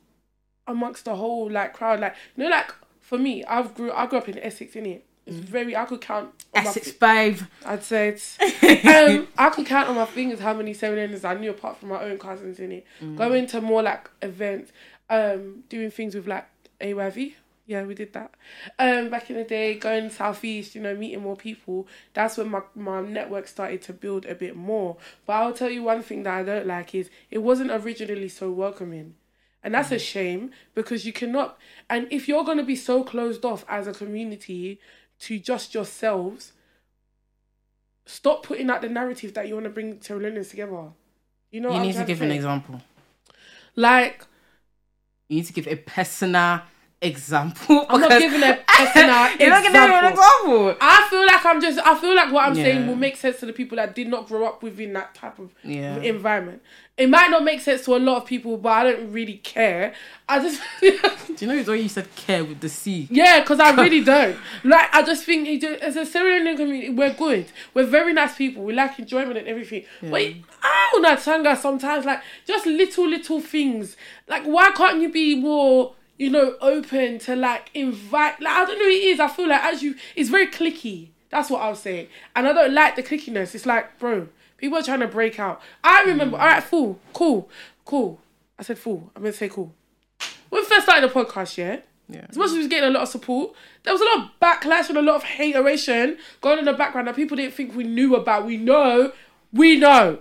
amongst the whole like crowd, like you know, like for me, I've grew I grew up in Essex, innit? It's very I could count Essex babe. I'd say it's. um, I could count on my fingers how many Serenenders I knew apart from my own cousins in it. Going to more like events, um, doing things with like AYV. Yeah, we did that. Um, back in the day, going southeast, you know, meeting more people. That's when my my network started to build a bit more. But I'll tell you one thing that I don't like is it wasn't originally so welcoming. And that's a shame because you cannot. And if you're going to be so closed off as a community to just yourselves, stop putting out the narrative that you want to bring Sierra Leoneans together. You know, what You need to give an example. Like, You need to give a personal example. I'm not giving a personal You're not giving an example. I feel like I'm just. I feel like what I'm saying will make sense to the people that did not grow up within that type of Yeah. environment. It might not make sense to a lot of people, but I don't really care. I just. Do you know it's you said care with the C? Yeah, because I really don't. Like, I just think as a Sierra Leonean community, we're good. We're very nice people. We like enjoyment and everything. But I don't Tanga sometimes, like, just little, little things. Like, why can't you be more, you know, open to, like, invite? Like, I don't know it is. I feel like as you, it's very clicky. That's what I'll say. And I don't like the clickiness. It's like, bro, people are trying to break out. I remember, mm. all right, fool, cool, cool. I said fool. I'm to say cool. When we first started the podcast, yeah? Yeah. As much as we was getting a lot of support, there was a lot of backlash and a lot of hateration going in the background that people didn't think we knew about. We know, we know.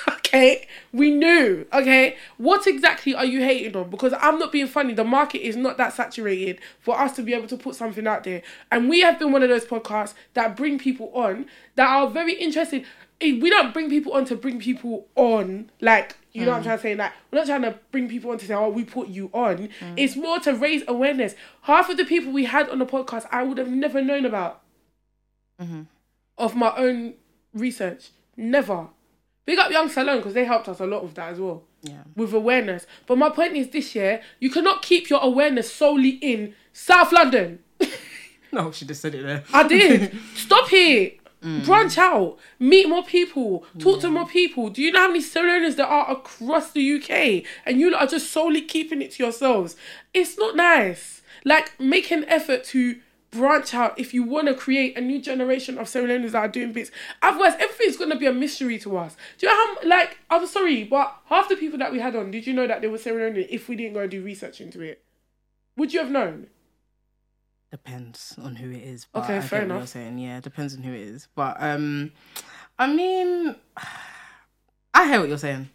okay, we knew. Okay, what exactly are you hating on? Because I'm not being funny. The market is not that saturated for us to be able to put something out there, and we have been one of those podcasts that bring people on that are very interested. Eh, We don't bring people on to bring people on, like you know what I'm mm. trying to say. Like we're not trying to bring people on to say, "Oh, we put you on." Mm. It's more to raise awareness. Half of the people we had on the podcast, I would have never known about mm-hmm. of my own research. Never. Big up Young Salone because they helped us a lot with that as well. Yeah. With awareness. But my point is this year, you cannot keep your awareness solely in South London. No, she just said it there. I did. Stop here. Mm. Branch out. Meet more people. Talk to more people. Do you know how many Sierra there are across the UK? And you are just solely keeping it to yourselves. It's not nice. Like, make an effort to branch out if you want to create a new generation of Leoneans that are doing bits. Otherwise, everything's going to be a mystery to us. Do you know how, like, I'm sorry, but half the people that we had on, did you know that they were Leonean if we didn't go and do research into it? Would you have known? Depends on who it is. But Okay, I fair enough. You're saying yeah, depends on who it is. But um, I mean, I hear what you're saying.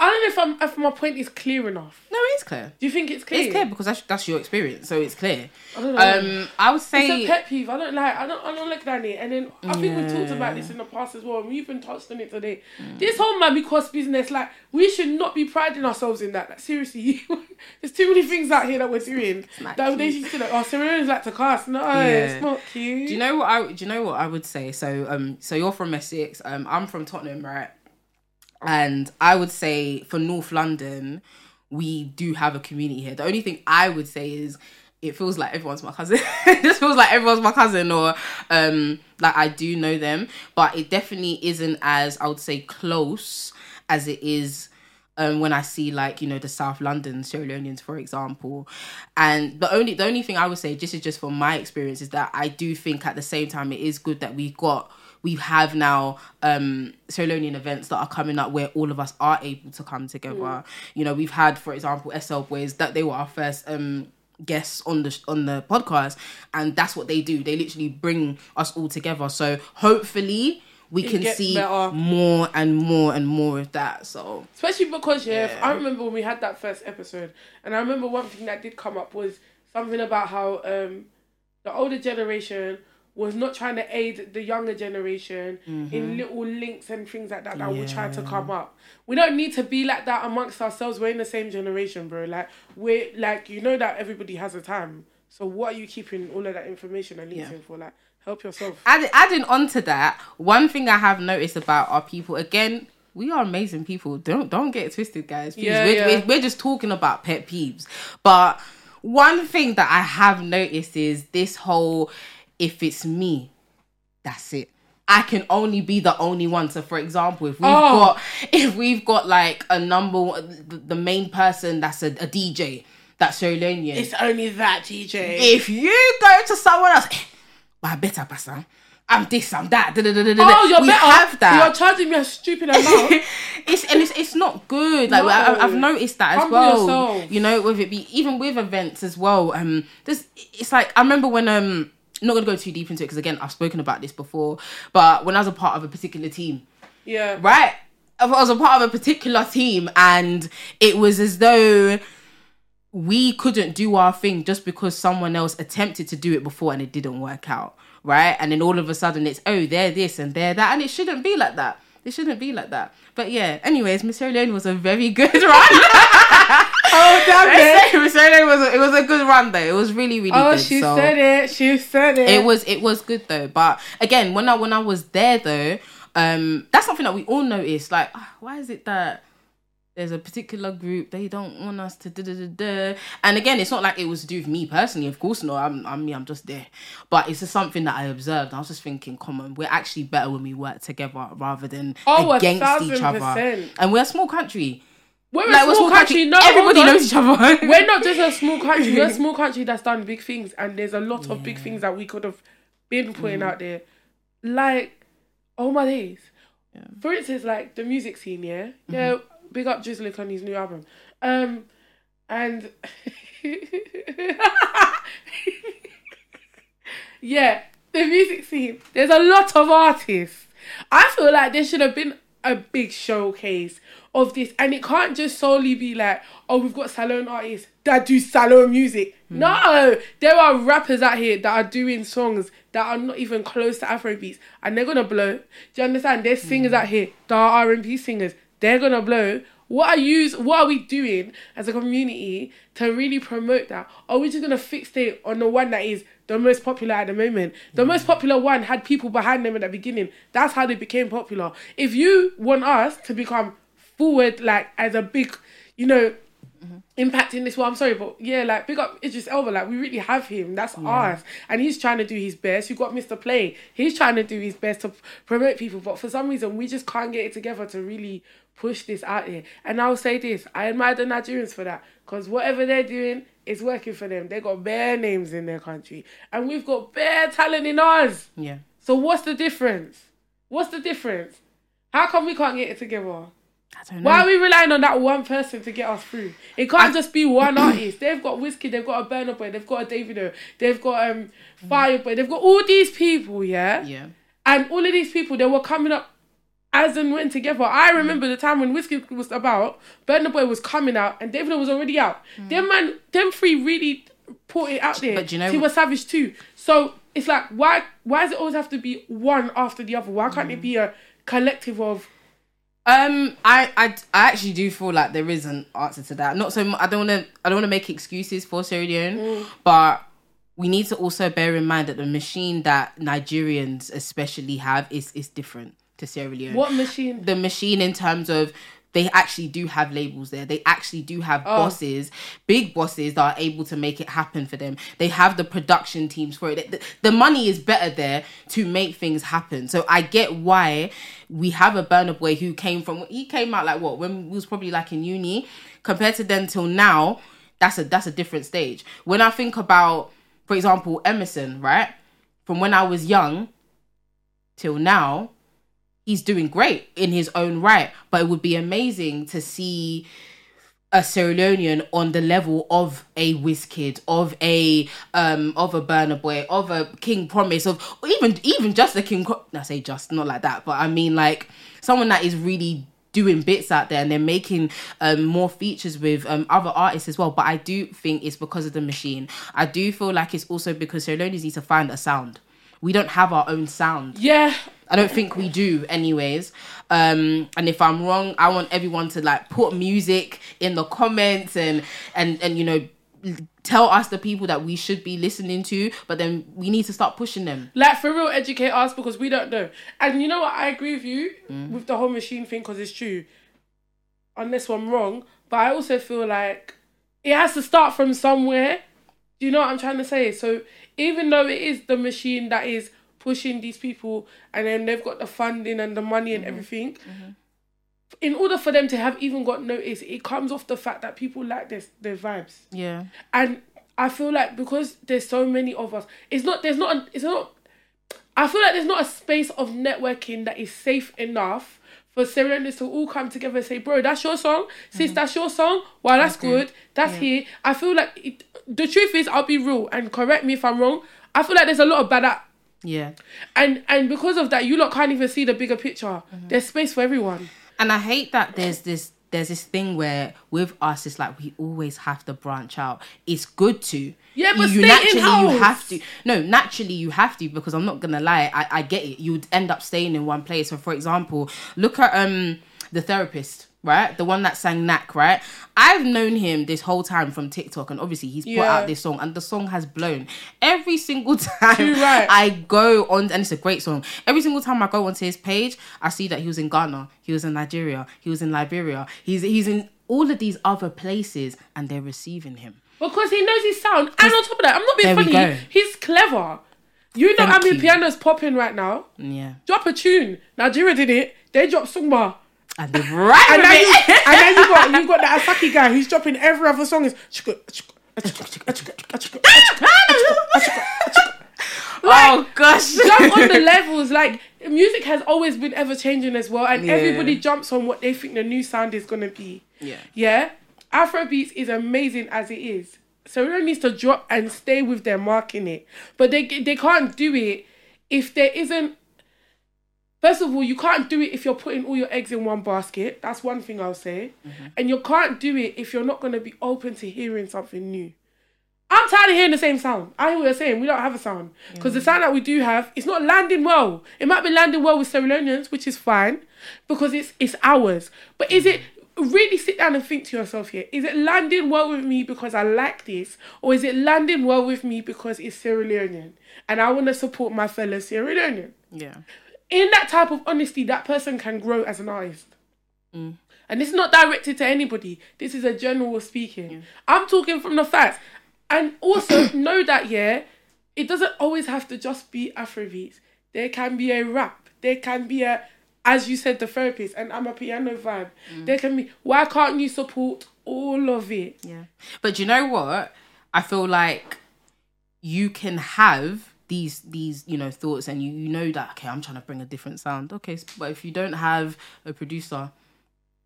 I don't know if, I'm, if my point is clear enough. No, it is clear. Do you think it's clear? It's clear because that's that's your experience, so it's clear. I don't know. Um, I would it's say a pet peeve. I don't like. I don't. I don't like that. And then I think we talked about this in the past as well. and We even touched on it today. Mm. This whole Mammy Cost business, like we should not be priding ourselves in that. Like seriously, there's too many things out here that we're doing that they should like. Oh, Serena's like to cast. No, Yeah. it's not cute. Do you know what I? Do you know what I would say? So, um, so you're from Essex. Um, I'm from Tottenham, right? And I would say for North London, we do have a community here. The only thing I would say is it feels like everyone's my cousin. it just feels like everyone's my cousin, or um, like I do know them, but it definitely isn't as I would say close as it is um, when I see like you know the South London Sierra Leoneans, for example, and the only the only thing I would say, just is just from my experience, is that I do think at the same time it is good that we got we have now um Leonean events that are coming up where all of us are able to come together. You know, we've had, for example, SL Boys that they were our first um guests on the on the podcast, and that's what they do. They literally bring us all together. So hopefully we It can see better. more and more and more of that. So Especially because yeah, Yeah. I remember when we had that first episode, and I remember one thing that did come up was something about how um, the older generation was not trying to aid the younger generation in mm-hmm. little links and things like that that were trying to come up. We don't need to be like that amongst ourselves. We're in the same generation, bro. Like we're like you know that everybody has a time. So what are you keeping all of that information and links Yeah. in for? Like help yourself. Add, adding on to that, one thing I have noticed about our people again. We are amazing people. Don't don't get it twisted, guys. Please. Yeah, we're, yeah. We're, we're just talking about pet peeves. But one thing that I have noticed is this whole if it's me, that's it. I can only be the only one. So, for example, if we've Oh. got if we've got like a number, the, the main person that's a, a DJ, that's Salonean. It's only that DJ. If you go to someone else, "Eh, but I better pass I'm this, I'm that. Da, da, da. Oh, you're we better. have You're charging me a stupid amount. it's and it's it's not good. Like No. I, I've noticed that as Humble well. yourself. You know, with it be even with events as well. Um, there's it's like I remember when um. I'm not gonna go too deep into it because again I've spoken about this before. But when I was a part of a particular team, yeah. right? I was a part of a particular team, and it was as though we couldn't do our thing just because someone else attempted to do it before and it didn't work out, right? And then all of a sudden it's oh they're this and they're that, and it shouldn't be like that. It shouldn't be like that. But yeah, anyways, Miss Leone was a very good run. Oh damn it! Miss Leone was a, it was a good run though. It was really really good. Oh, good. she so. said it. She said it. It was it was good though. But again, when I when I was there though, um, that's something that we all noticed. Like, ah, why is it that there's a particular group they don't want us to da da da da? And again, it's not like it was to do with me personally. Of course, no. I'm I'm me. I'm just there. But it's just something that I observed. I was just thinking, come on, we're actually better when we work together rather than Oh, against each other. percent. And we're a small country. We're a Like small, a small country. No, Everybody knows each other. We're not just a small country. We're a small country that's done big things, and there's a lot of big things that we could have been putting Mm-hmm. out there. Like, oh my days. For instance, like the music scene, yeah, Mm-hmm. yeah. Big up Drizilik on his new album, um, and yeah, the music scene. There's a lot of artists. I feel like there should have been a big showcase of this, and it can't just solely be like, oh, we've got Salone artists that do Salone music. Hmm. No, there are rappers out here that are doing songs that are not even close to Afrobeats, and they're gonna blow. Do you understand? There's hmm. singers out here that are R and B singers. They're gonna blow. What are you? What are we doing as a community to really promote that? Are we just gonna fixate on the one that is the most popular at the moment? The most popular one had people behind them at the beginning. That's how they became popular. If you want us to become forward, like as a big, you know, impacting this well, I'm sorry, but yeah, like big up Idris Elba. Like we really have him. That's us, and he's trying to do his best. You got Mr. Play. He's trying to do his best to promote people, but for some reason we just can't get it together to really push this out here. And I'll say this: I admire the Nigerians for that because whatever they're doing is working for them. They got bare names in their country, and we've got bare talent in ours. yeah. So what's the difference? What's the difference? How come we can't get it together? I don't know. Why are we relying on that one person to get us through? It can't just be one artist. They've got Wizkid, they've got a Burna Boy, they've got a Davido, they've got um mm. Fireboy, they've got all these people, yeah? yeah. And all of these people, they were coming up as and when together. I mm. remember the time when Wizkid was about, Burna Boy was coming out, and Davido was already out. Mm. Them man, them three really put it out there. But you know- he was Savage too. So it's like, why? Why does it always have to be one after the other? Why can't it be a collective of? Um, I, I, I actually do feel like there is an answer to that. Not so. I don't want to. I don't want to make excuses for Sierra Leone, but we need to also bear in mind that the machine that Nigerians especially have is is different to Sierra Leone. What machine? the machine in terms of they actually do have labels there. They actually do have Oh. bosses, big bosses that are able to make it happen for them. They have the production teams for it. The, the money is better there to make things happen. So I get why we have a Burna Boy who came from he came out like what when we was probably like in uni compared to then till now. That's a that's a different stage. When I think about, for example, Emmerson, right? From when I was young till now, he's doing great in his own right. But it would be amazing to see a Sierra Leonean on the level of a Wizkid, of a um of a Burna Boy, of a King Promise, of even even just a King. I say just not like that, but I mean like someone that is really doing bits out there and they're making um, more features with um, other artists as well. But I do think it's because of the machine. I do feel like it's also because Sierra Leoneans need to find a sound. We don't have our own sound. Yeah, I don't think we do, anyways. Um, and if I'm wrong, I want everyone to like put music in the comments and and and you know tell us the people that we should be listening to. But then we need to start pushing them. like for real, educate us because we don't know. And you know what? I agree with you Mm. with the whole machine thing because it's true. Unless I'm wrong, but I also feel like it has to start from somewhere. Do you know what I'm trying to say? So even though it is the machine that is pushing these people, and then they've got the funding and the money Mm-hmm. and everything. In order for them to have even got notice, it comes off the fact that people like this their vibes. Yeah. and I feel like because there's so many of us, it's not there's not a, it's not. I feel like there's not a space of networking that is safe enough for Serenas to all come together and say, "Bro, that's your song, sis, that's your song. Wow, that's good. That's here." I feel like it, the truth is, I'll be real and correct me if I'm wrong. I feel like there's a lot of bad at, Yeah. and and because of that, you lot can't even see the bigger picture. There's space for everyone. And I hate that there's this there's this thing where with us it's like we always have to branch out. It's good to. Yeah, but you naturally in-house. you have to. No, naturally you have to because I'm not gonna lie, I, I get it. You would end up staying in one place. So for example, look at um the therapist, right? The one that sang Knack, right? I've known him this whole time from TikTok and obviously he's put Yeah. out this song and the song has blown. Every single time right. I go on and it's a great song. Every single time I go onto his page, I see that he was in Ghana, he was in Nigeria, he was in Liberia, he's he's in all of these other places and they're receiving him. Because he knows his sound. And on top of that, I'm not being funny. He's clever. You know Thank how many you. pianos popping right now? Yeah. Drop a tune. Nigeria did it. They dropped Sungba. And they're right And then, you, and then you got you got the Asake guy who's dropping every other song is oh gosh. jump on the levels. Like music has always been ever changing as well, and Yeah. everybody jumps on what they think the new sound is gonna be. Yeah. Yeah, Afrobeats is amazing as it is. So everyone needs to drop and stay with their mark in it, but they they can't do it if there isn't. First of all, you can't do it if you're putting all your eggs in one basket. That's one thing I'll say, mm-hmm. and you can't do it if you're not gonna be open to hearing something new. I'm tired of hearing the same sound. I hear what you're saying. We don't have a sound mm-hmm. because the sound that we do have, it's not landing well. It might be landing well with Sierra Leoneans, which is fine because it's it's ours. But is it really sit down and think to yourself here? Is it landing well with me because I like this, or is it landing well with me because it's Sierra Leonean and I want to support my fellow Sierra Leonean? Yeah. In that type of honesty, that person can grow as an artist. Mm. And this is not directed to anybody. This is a general speaking. I'm talking from the facts. And also know that, yeah, it doesn't always have to just be Afrobeats. There can be a rap. There can be a, as you said, the therapist, and I'm a piano vibe. Mm. There can be, why can't you support all of it? Yeah. But you know what? I feel like you can have these these you know thoughts and you, you know that okay i'm trying to bring a different sound okay but if you don't have a producer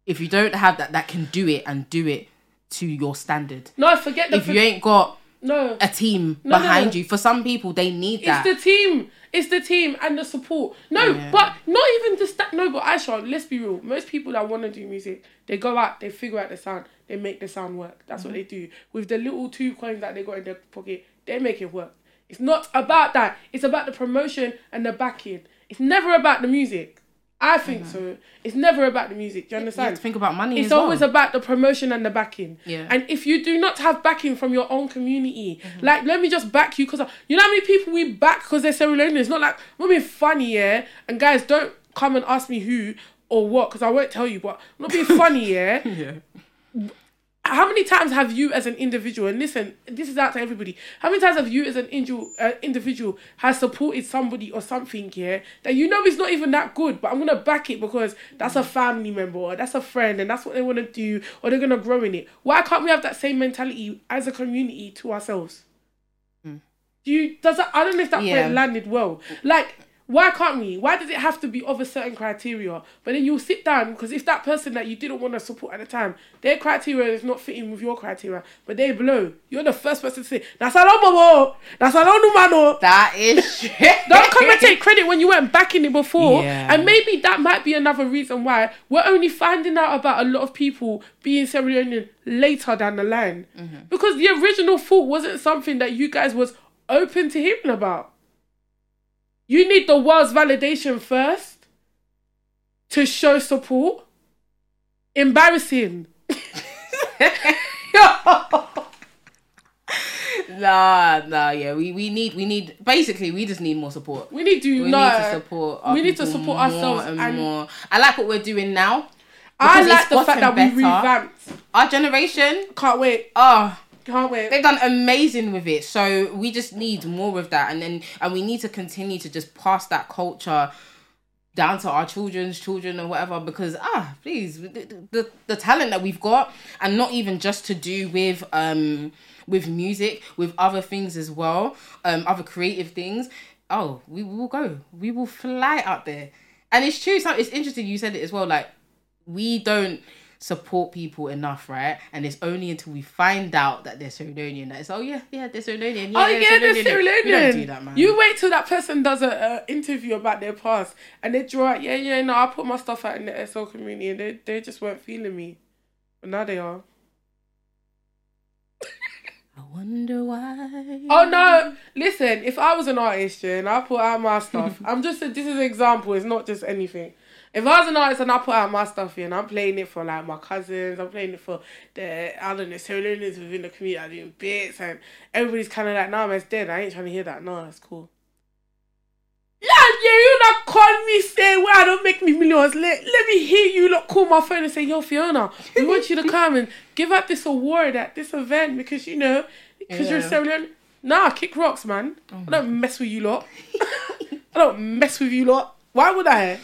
if you don't have that that can do it and do it to your standard No, forget the. if you ain't got no. a team No, no, behind no. you for some people they need It's that the team. It's the team and the support. No, Yeah. but not even just that. No, but Aisha, let's be real. Most people that want to do music, they go out, they figure out the sound, they make the sound work. That's what mm-hmm. they do. With the little two coins that they got in their pocket, they make it work. It's not about that. It's about the promotion and the backing. It's never about the music. I think so. It's never about the music. Do you you have understand? to think about money It's always well. about the promotion and the backing. Yeah. And if you do not have backing from your own community, Mm-hmm. like let me just back you because you know how many people we back because they're Sierra Leoneans. It's not like not being funny, yeah. And guys, don't come and ask me who or what because I won't tell you. But I'm not being funny, yeah. yeah How many times have you, as an individual, and listen, this is out to everybody. How many times have you, as an individual, uh, individual, has supported somebody or something, yeah, that you know is not even that good, but I'm gonna back it because that's a family member or that's a friend, and that's what they want to do, or they're gonna grow in it. Why can't we have that same mentality as a community to ourselves? Do you does that? I don't know if that Yeah. point landed well. Like Why can't we? Why does it have to be of a certain criteria? But then you'll sit down because if that person that you didn't want to support at the time, their criteria is not fitting with your criteria, but they blow. You're the first person to say, "That's a momo, that's a numano." That is true. Don't come and take credit when you weren't backing it before. Yeah. And maybe that might be another reason why we're only finding out about a lot of people being Sierra Leonean later down the line. Mm-hmm. Because the original thought wasn't something that you guys was open to hearing about. You need the world's validation first to show support. Embarrassing. Nah, nah, yeah. We, we need we need basically we just need more support. We need to We no, need to support. We need to support ourselves and, and- more. I like what we're doing now. I like the fact that gotten we revamped. Our generation, Can't wait. oh, Can't wait. they've done amazing with it. So we just need more of that, and then and we need to continue to just pass that culture down to our children's children or whatever because ah please the, the the talent that we've got and not even just to do with um with music with other things as well um other creative things. Oh we will go. We will fly out there. And it's true. So it's interesting you said it as well. Like we don't support people enough right and it's only until we find out that they're Leonean that it's oh yeah yeah they're Leonean yeah, Oh yeah, they're Leonean. Sierra we don't do that man You wait till that person does a, a interview about their past, and they draw out, yeah, yeah, no, I put my stuff out in the SL community, and they they just weren't feeling me, but now they are. I wonder why Oh no! Listen, if I was an artist, yeah, and I put out my stuff, I'm just a, this is an example. It's not just anything. If I was an artist and I put out my stuff here and I'm playing it for like my cousins, I'm playing it for the I don't know, Sierra within the community, I'm doing bits and everybody's kind of like, nah, man's dead. I ain't trying to hear that. No, that's cool. Yeah, yeah, you not call me say, well, I don't make me millions. Let, let me hear you lot call my phone and say, yo, Fiona, we want you to come and give out this award at this event because, you know, because you're Yeah. Sierra Nah, kick rocks, man. Oh I don't mess with you lot. I don't mess with you lot. Why would I?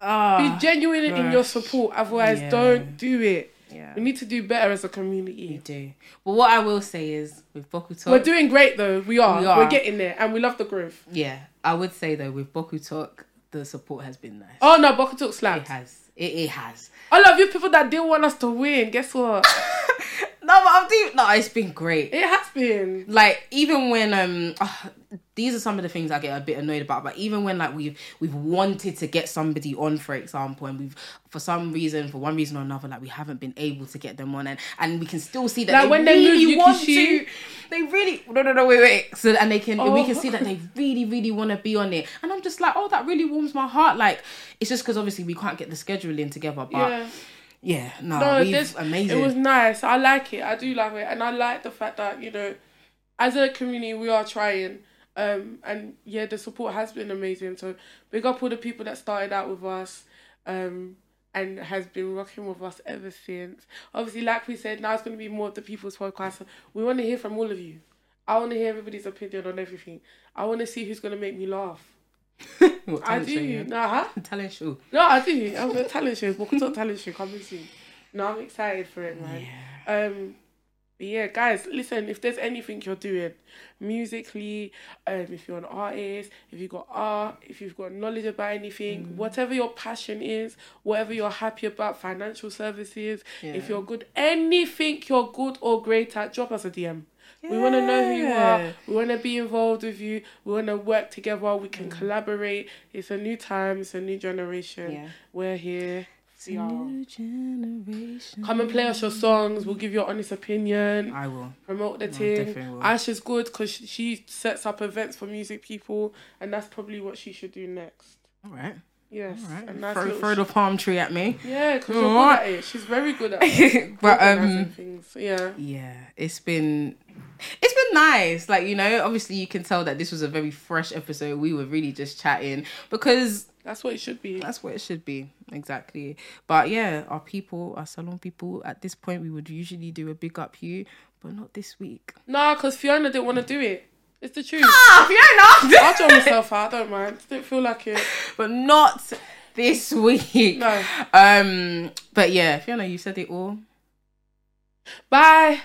Ah, Be genuine in your support, otherwise, Yeah. don't do it. yeah We need to do better as a community. we do but what I will say is with Boku Talk We're doing great though. We are. We are. are. getting there, and we love the growth. yeah I would say though with Boku Talk the support has been nice Oh no, Boku Talk it slaps. has it, it has I love you people that didn't want us to win. Guess what? no but I'm deep no it's been great it has been. like even when um ah, these are some of the things I get a bit annoyed about but even when like we've we've wanted to get somebody on for example and we've for some reason for one reason or another like we haven't been able to get them on and and we can still see that Like they when they really want to they really no no no wait wait so and they can we Oh. can see that oh. they really really want to be on it and I'm just like oh that really warms my heart like it's just because obviously we can't get the scheduling together but yeah, Yeah. no, No, this amazing It was nice. I like it. I do like it, and I like the fact that you know, as a community, we are trying. Um, and yeah, the support has been amazing. So big up all the people that started out with us, um, and has been rocking with us ever since. Obviously, like we said, now it's going to be more of the people's podcast. So we want to hear from all of you. I want to hear everybody's opinion on everything. I want to see who's going to make me laugh. What, I talent show, yeah? do. Nah, huh? talent show No, I do. I'm a talent show. Walk Talk talent show coming soon. No, I'm excited for it, man. Um, but yeah, guys, listen. If there's anything you're doing musically, um, if you're an artist, if you've got art, if you've got knowledge about anything, whatever your passion is, whatever you're happy about, financial services, if you're good, anything you're good or great at, drop us a DM. We want to know who you are. We want to be involved with you. We want to work together. We can collaborate. It's a new time. It's a new generation. Yeah. We're here. New generation. Come and play us your songs. We'll give you an honest opinion. I will. Promote the team. will. Asha's good because she sets up events for music people, and that's probably what she should do next. All right. Yes. All right. A nice throw, throw the palm tree at me. Yeah, because you're good at it. She's very good at it. but um, things. Yeah. yeah, it's been it's been nice. Like you know, obviously you can tell that this was a very fresh episode. We were really just chatting because That's what it should be. that's what it should be exactly. But yeah, our people, our Salone people, at this point we would usually do a big up you, but not this week. Nah, because Fiona didn't want to do it. It's the truth. Ah, Fiona. I'll draw myself out. I don't mind. I Didn't feel like it. but not this week. No. Um, but yeah, Fiona, you said it all. Bye.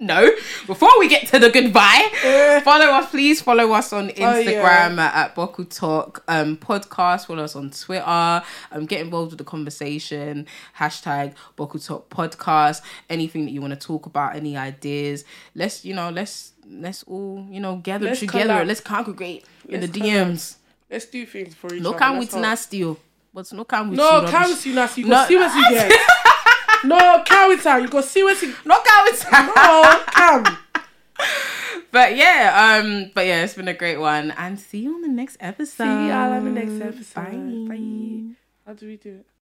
No. Before we get to the goodbye, follow us, please. Follow us on Instagram yeah. at, Bottle Talk um, Podcast. Follow us on Twitter. Um, get involved with the conversation. Hashtag Bottle Talk Podcast. Anything that you want to talk about, any ideas. Let's you know. Let's let's all you know gather Let's together. collab. Let's congregate in Let's the collab. DMs. Let's do things for each No other. come That's with nasty. oh. But no come with No, come with you nasty. You No. go see what you get. No, come with her. You go see what you. No come with No, come. But yeah, um, but yeah, it's been a great one, and see you on the next episode. See y'all on the next episode. Bye. Bye. How do we do it?